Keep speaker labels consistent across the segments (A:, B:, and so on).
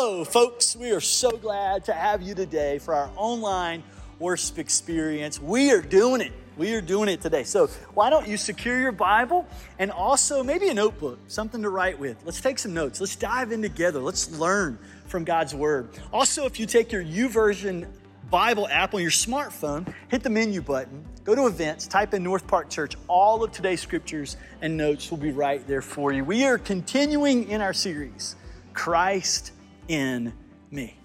A: Hello, folks. We are so glad to have you today for our online worship experience. We are doing it. We are doing it today. So, why don't you secure your Bible and also maybe a notebook, something to write with? Let's take some notes. Let's dive in together. Let's learn from God's Word. Also, if you take your YouVersion Bible app on your smartphone, hit the menu button, go to events, type in North Park Church. All of today's scriptures and notes will be right there for you. We are continuing in our series, Christ in Me.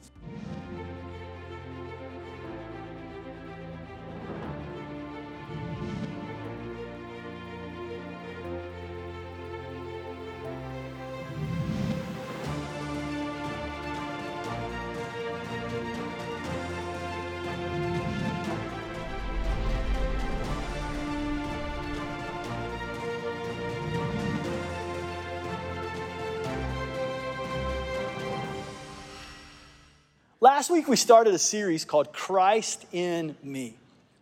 A: Last week, we started a series called Christ in Me.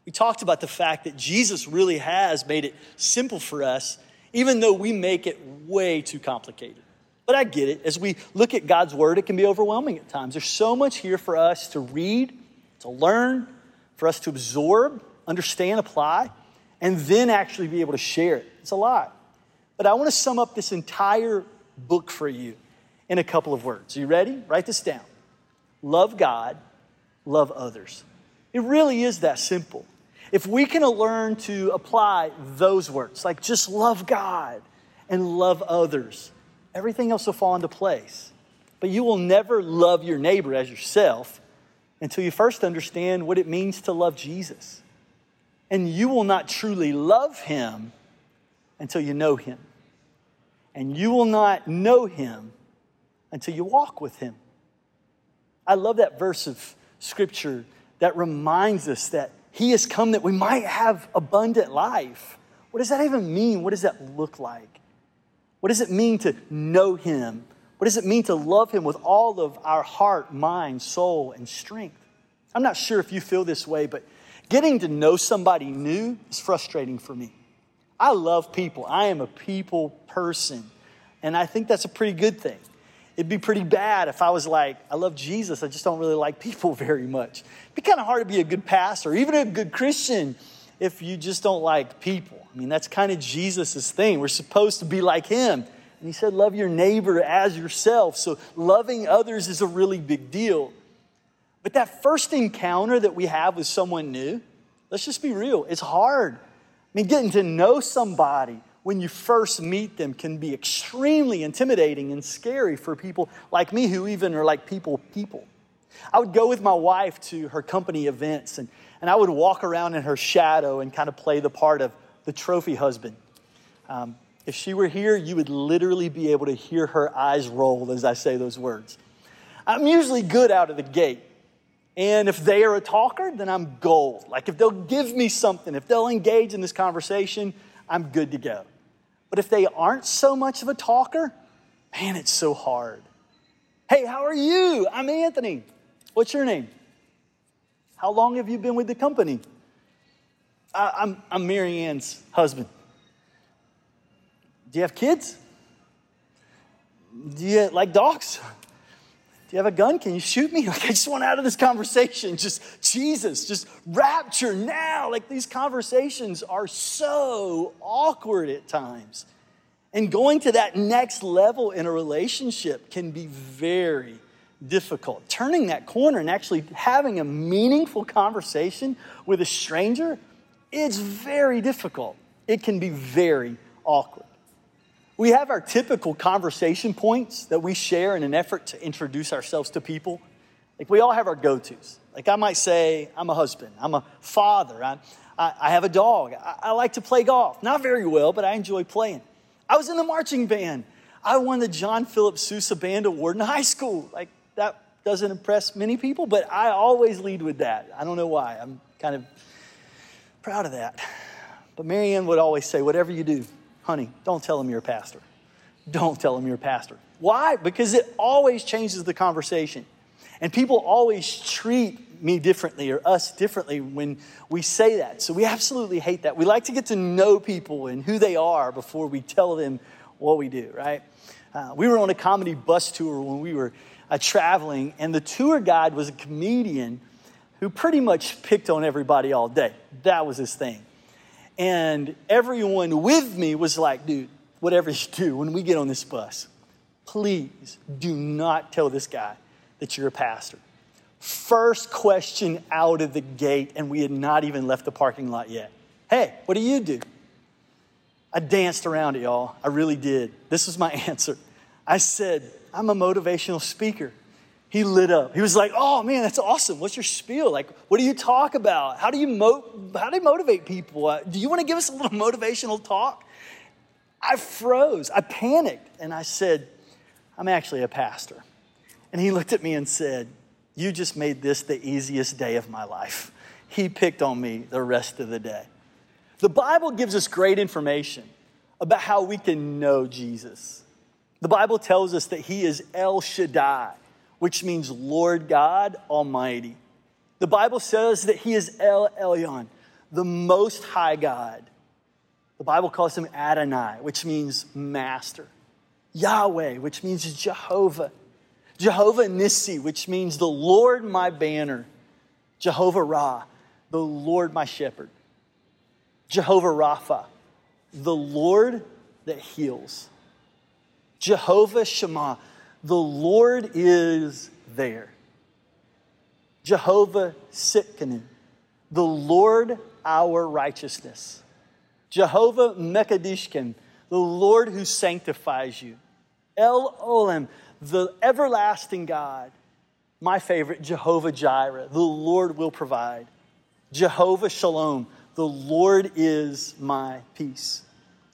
A: We talked about the fact that Jesus really has made it simple for us, even though we make it way too complicated. But I get it. As we look at God's Word, it can be overwhelming at times. There's so much here for us to read, to learn, for us to absorb, understand, apply, and then actually be able to share it. It's a lot. But I want to sum up this entire book for you in a couple of words. Are you ready? Write this down love God, love others. It really is that simple. If we can learn to apply those words, like just love God and love others, everything else will fall into place. But you will never love your neighbor as yourself until you first understand what it means to love Jesus. And you will not truly love him until you know him. And you will not know him until you walk with him. I love that verse of scripture that reminds us that He has come that we might have abundant life. What does that even mean? What does that look like? What does it mean to know Him? What does it mean to love Him with all of our heart, mind, soul, and strength? I'm not sure if you feel this way, but getting to know somebody new is frustrating for me. I love people, I am a people person, and I think that's a pretty good thing. It'd be pretty bad if I was like, I love Jesus, I just don't really like people very much. It'd be kind of hard to be a good pastor, even a good Christian, if you just don't like people. I mean, that's kind of Jesus' thing. We're supposed to be like him. And he said, Love your neighbor as yourself. So loving others is a really big deal. But that first encounter that we have with someone new, let's just be real, it's hard. I mean, getting to know somebody, when you first meet them can be extremely intimidating and scary for people like me who even are like people people. I would go with my wife to her company events and, and I would walk around in her shadow and kind of play the part of the trophy husband. Um, if she were here, you would literally be able to hear her eyes roll as I say those words. I'm usually good out of the gate. And if they are a talker, then I'm gold. Like if they'll give me something, if they'll engage in this conversation, I'm good to go. But if they aren't so much of a talker, man, it's so hard. Hey, how are you? I'm Anthony. What's your name? How long have you been with the company? I, I'm, I'm Marianne's husband. Do you have kids? Do you like dogs? You have a gun? Can you shoot me? Like, I just want out of this conversation. Just Jesus, just rapture now. Like, these conversations are so awkward at times. And going to that next level in a relationship can be very difficult. Turning that corner and actually having a meaningful conversation with a stranger, it's very difficult. It can be very awkward. We have our typical conversation points that we share in an effort to introduce ourselves to people. Like we all have our go tos. Like I might say, I'm a husband, I'm a father, I, I, I have a dog, I, I like to play golf. Not very well, but I enjoy playing. I was in the marching band. I won the John Philip Sousa Band Award in high school. Like that doesn't impress many people, but I always lead with that. I don't know why. I'm kind of proud of that. But Marianne would always say, whatever you do, honey, don't tell him you're a pastor. Don't tell him you're a pastor. Why? Because it always changes the conversation. And people always treat me differently or us differently when we say that. So we absolutely hate that. We like to get to know people and who they are before we tell them what we do, right? Uh, we were on a comedy bus tour when we were uh, traveling, and the tour guide was a comedian who pretty much picked on everybody all day. That was his thing. And everyone with me was like, dude, whatever you do when we get on this bus, please do not tell this guy that you're a pastor. First question out of the gate, and we had not even left the parking lot yet. Hey, what do you do? I danced around it, y'all. I really did. This was my answer. I said, I'm a motivational speaker. He lit up. He was like, "Oh man, that's awesome. What's your spiel? Like, what do you talk about? How do you mo- how do you motivate people? Uh, do you want to give us a little motivational talk?" I froze. I panicked, and I said, "I'm actually a pastor." And he looked at me and said, "You just made this the easiest day of my life." He picked on me the rest of the day. The Bible gives us great information about how we can know Jesus. The Bible tells us that he is El Shaddai which means Lord God Almighty. The Bible says that He is El Elyon, the Most High God. The Bible calls Him Adonai, which means Master. Yahweh, which means Jehovah. Jehovah Nissi, which means the Lord my banner. Jehovah Ra, the Lord my shepherd. Jehovah Rapha, the Lord that heals. Jehovah Shammah, the Lord is there. Jehovah Tsidkenu, the Lord our righteousness. Jehovah Mekadishkin, the Lord who sanctifies you. El Olam, the everlasting God. My favorite, Jehovah Jireh, the Lord will provide. Jehovah Shalom, the Lord is my peace.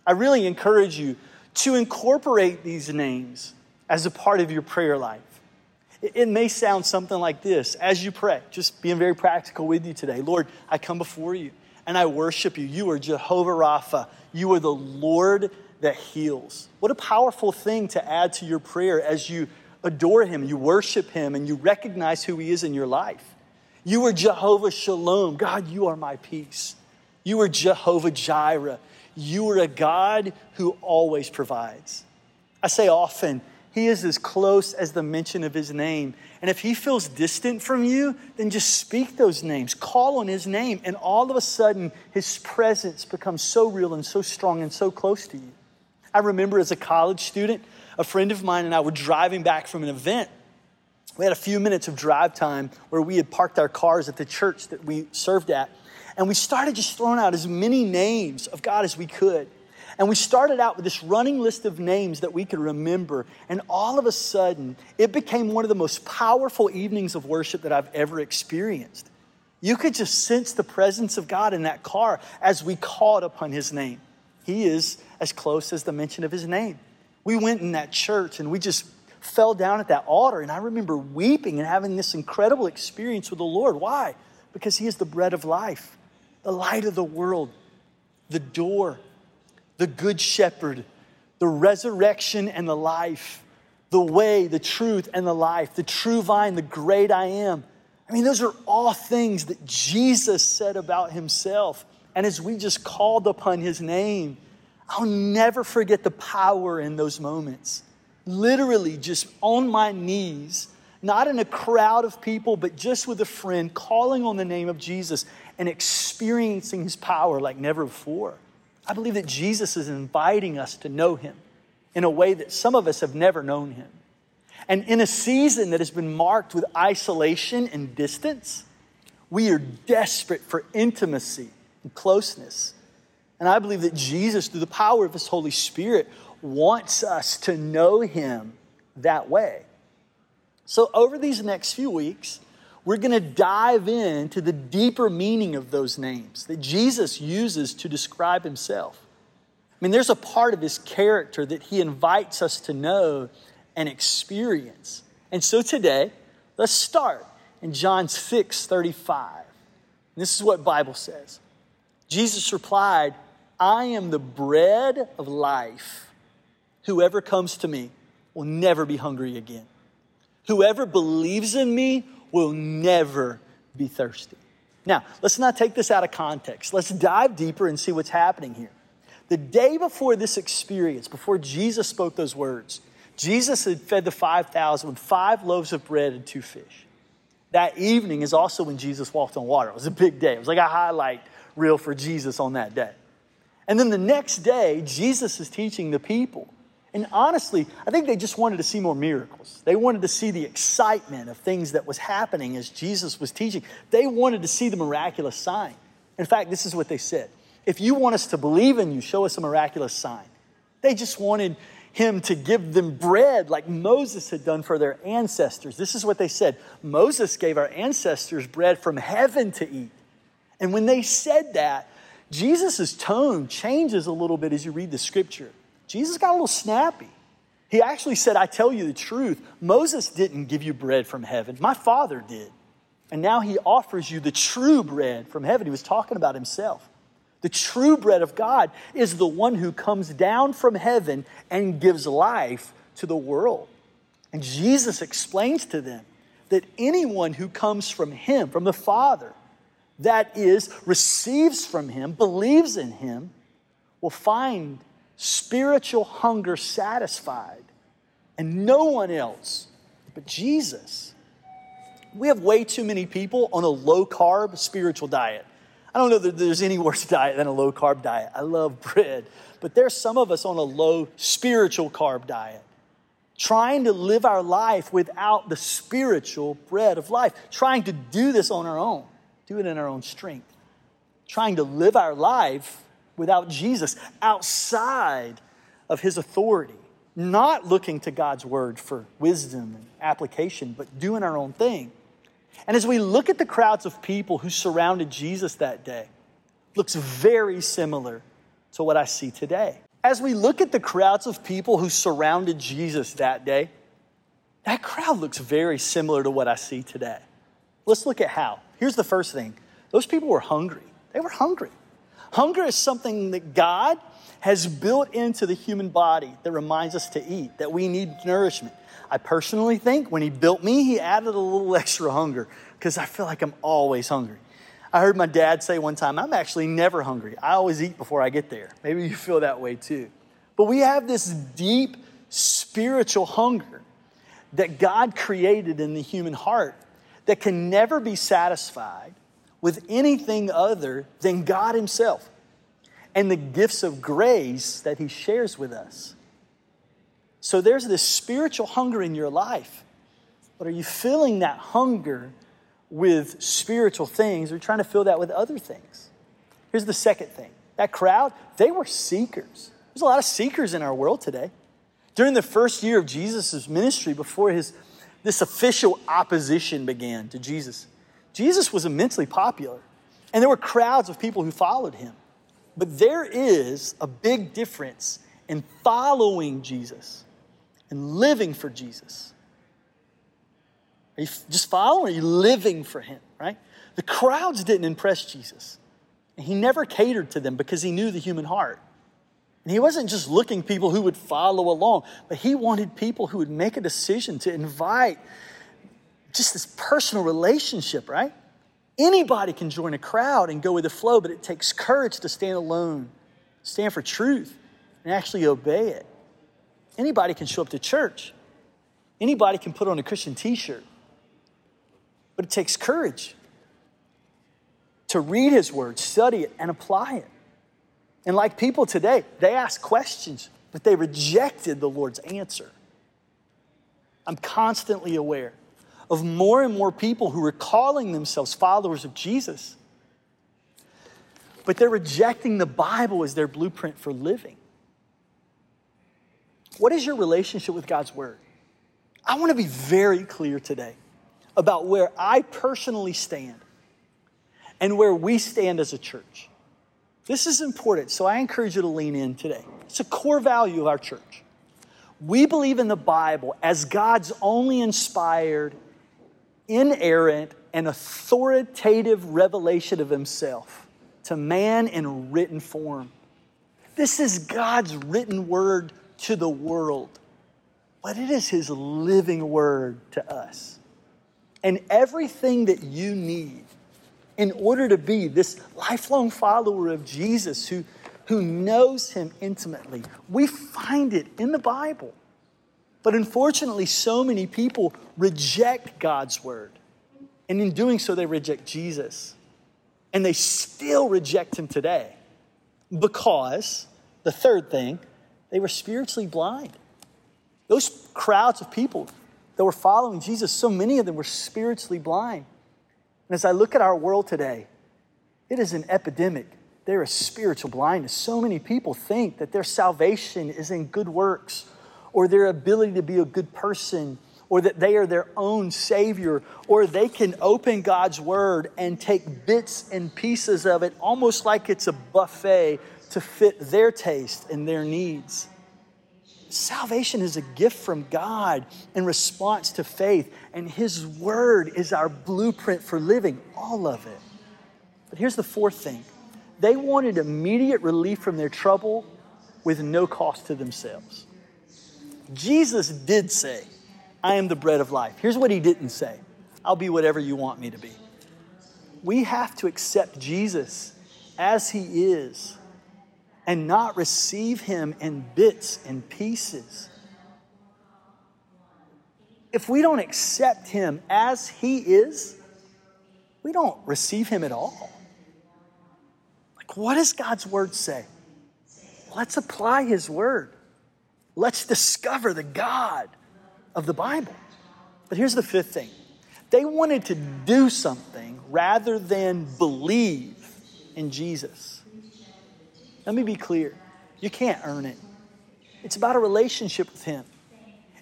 A: I really encourage you to incorporate these names as a part of your prayer life. It may sound something like this as you pray, just being very practical with you today. Lord, I come before you and I worship you. You are Jehovah Rapha, you are the Lord that heals. What a powerful thing to add to your prayer as you adore him, you worship him, and you recognize who he is in your life. You are Jehovah Shalom. God, you are my peace. You are Jehovah Jireh. You are a God who always provides. I say often, he is as close as the mention of his name. And if he feels distant from you, then just speak those names, call on his name, and all of a sudden his presence becomes so real and so strong and so close to you. I remember as a college student, a friend of mine and I were driving back from an event. We had a few minutes of drive time where we had parked our cars at the church that we served at. And we started just throwing out as many names of God as we could. And we started out with this running list of names that we could remember. And all of a sudden, it became one of the most powerful evenings of worship that I've ever experienced. You could just sense the presence of God in that car as we called upon his name. He is as close as the mention of his name. We went in that church and we just fell down at that altar. And I remember weeping and having this incredible experience with the Lord. Why? Because he is the bread of life, the light of the world, the door the good shepherd, the resurrection and the life, the way, the truth, and the life, the true vine, the great I am. I mean, those are all things that Jesus said about himself. And as we just called upon his name, I'll never forget the power in those moments. Literally, just on my knees, not in a crowd of people, but just with a friend, calling on the name of Jesus and experiencing his power like never before. I believe that Jesus is inviting us to know him in a way that some of us have never known him. And in a season that has been marked with isolation and distance, we are desperate for intimacy and closeness. And I believe that Jesus, through the power of his Holy Spirit, wants us to know him that way. So, over these next few weeks, we're going to dive into the deeper meaning of those names that Jesus uses to describe himself. I mean, there's a part of his character that he invites us to know and experience. And so today, let's start in John 6 35. This is what Bible says. Jesus replied, I am the bread of life. Whoever comes to me will never be hungry again. Whoever believes in me will never be thirsty. Now, let's not take this out of context. Let's dive deeper and see what's happening here. The day before this experience, before Jesus spoke those words, Jesus had fed the 5,000 with five loaves of bread and two fish. That evening is also when Jesus walked on water. It was a big day. It was like a highlight reel for Jesus on that day. And then the next day, Jesus is teaching the people. And honestly, I think they just wanted to see more miracles. They wanted to see the excitement of things that was happening as Jesus was teaching. They wanted to see the miraculous sign. In fact, this is what they said If you want us to believe in you, show us a miraculous sign. They just wanted him to give them bread like Moses had done for their ancestors. This is what they said Moses gave our ancestors bread from heaven to eat. And when they said that, Jesus' tone changes a little bit as you read the scripture. Jesus got a little snappy. He actually said, I tell you the truth. Moses didn't give you bread from heaven, my Father did. And now he offers you the true bread from heaven. He was talking about himself. The true bread of God is the one who comes down from heaven and gives life to the world. And Jesus explains to them that anyone who comes from him, from the Father, that is, receives from him, believes in him, will find spiritual hunger satisfied, and no one else but Jesus. We have way too many people on a low carb spiritual diet. I don't know that there's any worse diet than a low carb diet. I love bread, but there's some of us on a low spiritual carb diet trying to live our life without the spiritual bread of life, trying to do this on our own do it in our own strength. Trying to live our life without Jesus, outside of his authority, not looking to God's word for wisdom and application, but doing our own thing. And as we look at the crowds of people who surrounded Jesus that day, looks very similar to what I see today. As we look at the crowds of people who surrounded Jesus that day, that crowd looks very similar to what I see today. Let's look at how. Here's the first thing those people were hungry. They were hungry. Hunger is something that God has built into the human body that reminds us to eat, that we need nourishment. I personally think when He built me, He added a little extra hunger because I feel like I'm always hungry. I heard my dad say one time, I'm actually never hungry. I always eat before I get there. Maybe you feel that way too. But we have this deep spiritual hunger that God created in the human heart that can never be satisfied with anything other than God Himself and the gifts of grace that He shares with us. So there's this spiritual hunger in your life. But are you filling that hunger with spiritual things or trying to fill that with other things? Here's the second thing that crowd, they were seekers. There's a lot of seekers in our world today. During the first year of Jesus' ministry, before his this official opposition began to Jesus. Jesus was immensely popular, and there were crowds of people who followed him. But there is a big difference in following Jesus and living for Jesus. Are you just following or are you living for him, right? The crowds didn't impress Jesus. And he never catered to them because he knew the human heart. And he wasn't just looking people who would follow along, but he wanted people who would make a decision to invite just this personal relationship, right? Anybody can join a crowd and go with the flow, but it takes courage to stand alone, stand for truth, and actually obey it. Anybody can show up to church. Anybody can put on a Christian t shirt. But it takes courage to read his word, study it, and apply it. And like people today, they ask questions, but they rejected the Lord's answer. I'm constantly aware of more and more people who are calling themselves followers of Jesus, but they're rejecting the Bible as their blueprint for living. What is your relationship with God's Word? I want to be very clear today about where I personally stand and where we stand as a church. This is important, so I encourage you to lean in today. It's a core value of our church. We believe in the Bible as God's only inspired, inerrant, and authoritative revelation of Himself to man in written form. This is God's written word to the world, but it is His living word to us. And everything that you need in order to be this lifelong follower of Jesus who, who knows him intimately. We find it in the Bible. But unfortunately, so many people reject God's word. And in doing so, they reject Jesus. And they still reject him today because, the third thing, they were spiritually blind. Those crowds of people that were following Jesus, so many of them were spiritually blind. And as I look at our world today, it is an epidemic. There is spiritual blindness. So many people think that their salvation is in good works or their ability to be a good person or that they are their own Savior, or they can open God's Word and take bits and pieces of it almost like it's a buffet to fit their taste and their needs. Salvation is a gift from God in response to faith, and His Word is our blueprint for living, all of it. But here's the fourth thing they wanted immediate relief from their trouble with no cost to themselves. Jesus did say, I am the bread of life. Here's what He didn't say I'll be whatever you want me to be. We have to accept Jesus as He is and not receive him in bits and pieces. If we don't accept him as he is, we don't receive him at all. Like, what does God's word say? Let's apply his word. Let's discover the God of the Bible. But here's the fifth thing they wanted to do something rather than believe in Jesus. Let me be clear you can't earn it. It's about a relationship with Him,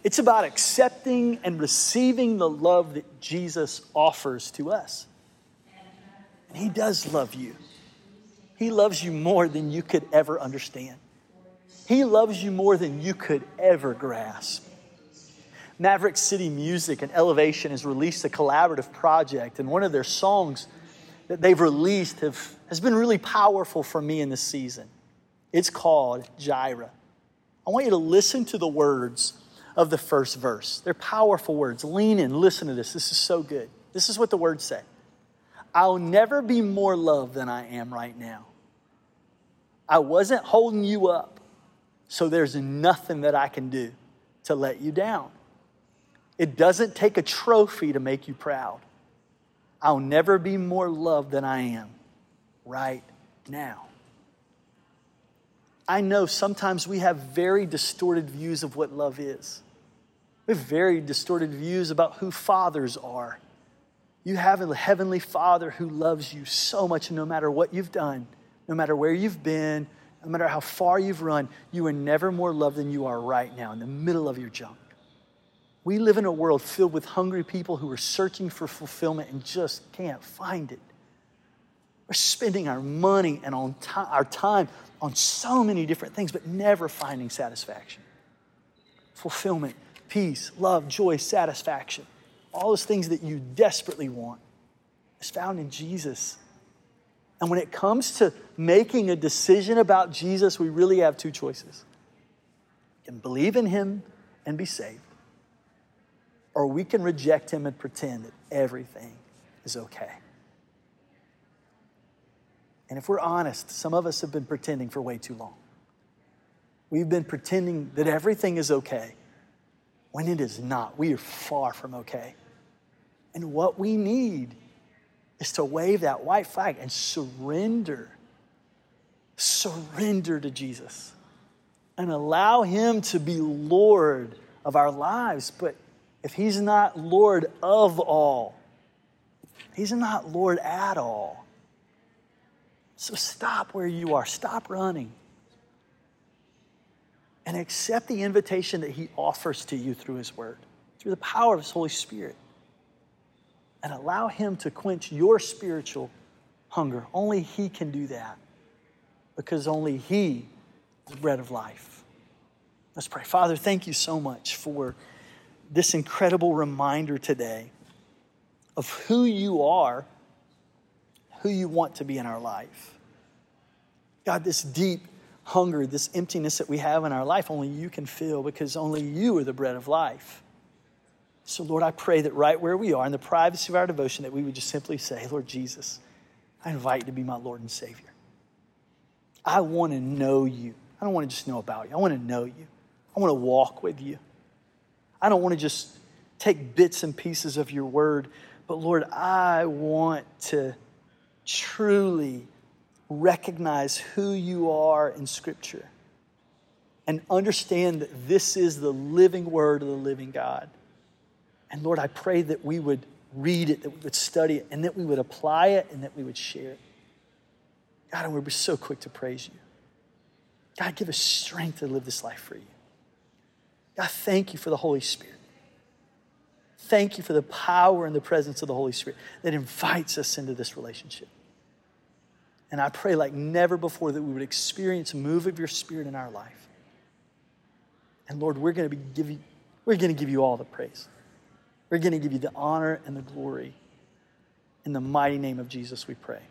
A: it's about accepting and receiving the love that Jesus offers to us. And He does love you, He loves you more than you could ever understand. He loves you more than you could ever grasp. Maverick City Music and Elevation has released a collaborative project, and one of their songs that they've released have, has been really powerful for me in this season. It's called Jireh. I want you to listen to the words of the first verse. They're powerful words. Lean in, listen to this. This is so good. This is what the words say I'll never be more loved than I am right now. I wasn't holding you up, so there's nothing that I can do to let you down. It doesn't take a trophy to make you proud. I'll never be more loved than I am right now. I know sometimes we have very distorted views of what love is. We have very distorted views about who fathers are. You have a heavenly father who loves you so much, no matter what you've done, no matter where you've been, no matter how far you've run, you are never more loved than you are right now in the middle of your junk. We live in a world filled with hungry people who are searching for fulfillment and just can't find it. We're spending our money and on our time on so many different things, but never finding satisfaction. Fulfillment, peace, love, joy, satisfaction, all those things that you desperately want is found in Jesus. And when it comes to making a decision about Jesus, we really have two choices. We can believe in him and be saved, or we can reject him and pretend that everything is okay. And if we're honest, some of us have been pretending for way too long. We've been pretending that everything is okay when it is not. We are far from okay. And what we need is to wave that white flag and surrender. Surrender to Jesus and allow Him to be Lord of our lives. But if He's not Lord of all, He's not Lord at all. So stop where you are, stop running, and accept the invitation that He offers to you through His Word, through the power of His Holy Spirit, and allow Him to quench your spiritual hunger. Only He can do that because only He is the bread of life. Let's pray. Father, thank you so much for this incredible reminder today of who you are who you want to be in our life. God, this deep hunger, this emptiness that we have in our life, only you can fill because only you are the bread of life. So, Lord, I pray that right where we are in the privacy of our devotion, that we would just simply say, Lord Jesus, I invite you to be my Lord and Savior. I want to know you. I don't want to just know about you. I want to know you. I want to walk with you. I don't want to just take bits and pieces of your word, but Lord, I want to truly recognize who you are in Scripture and understand that this is the living word of the living God. And Lord, I pray that we would read it, that we would study it, and that we would apply it and that we would share it. God, and we're be so quick to praise you. God, give us strength to live this life for you. God, thank you for the Holy Spirit. Thank you for the power and the presence of the Holy Spirit that invites us into this relationship. And I pray like never before that we would experience a move of your spirit in our life. And Lord, we're going to be giving, we're going to give you all the praise. We're going to give you the honor and the glory. In the mighty name of Jesus, we pray.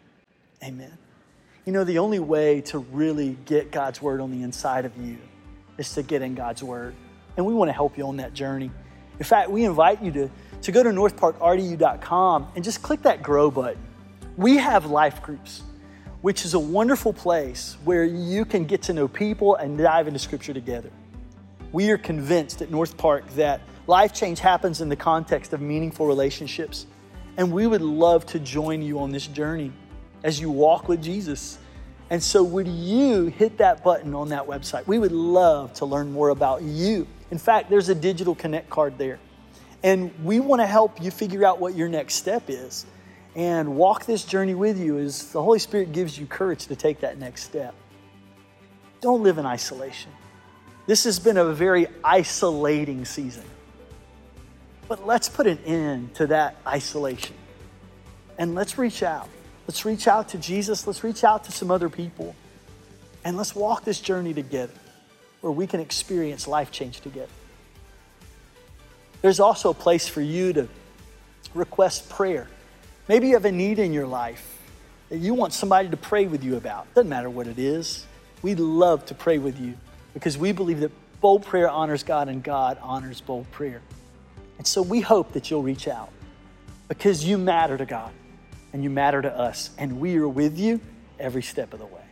A: Amen. You know, the only way to really get God's word on the inside of you is to get in God's word. And we want to help you on that journey. In fact, we invite you to, to go to northparkrdu.com and just click that grow button. We have life groups, which is a wonderful place where you can get to know people and dive into scripture together. We are convinced at North Park that life change happens in the context of meaningful relationships. And we would love to join you on this journey as you walk with Jesus. And so, would you hit that button on that website? We would love to learn more about you in fact, there's a digital connect card there. And we want to help you figure out what your next step is and walk this journey with you as the Holy Spirit gives you courage to take that next step. Don't live in isolation. This has been a very isolating season. But let's put an end to that isolation and let's reach out. Let's reach out to Jesus. Let's reach out to some other people. And let's walk this journey together where we can experience life change together. There's also a place for you to request prayer. Maybe you have a need in your life that you want somebody to pray with you about. Doesn't matter what it is. We'd love to pray with you because we believe that bold prayer honors God and God honors bold prayer. And so we hope that you'll reach out because you matter to God and you matter to us, and we are with you every step of the way.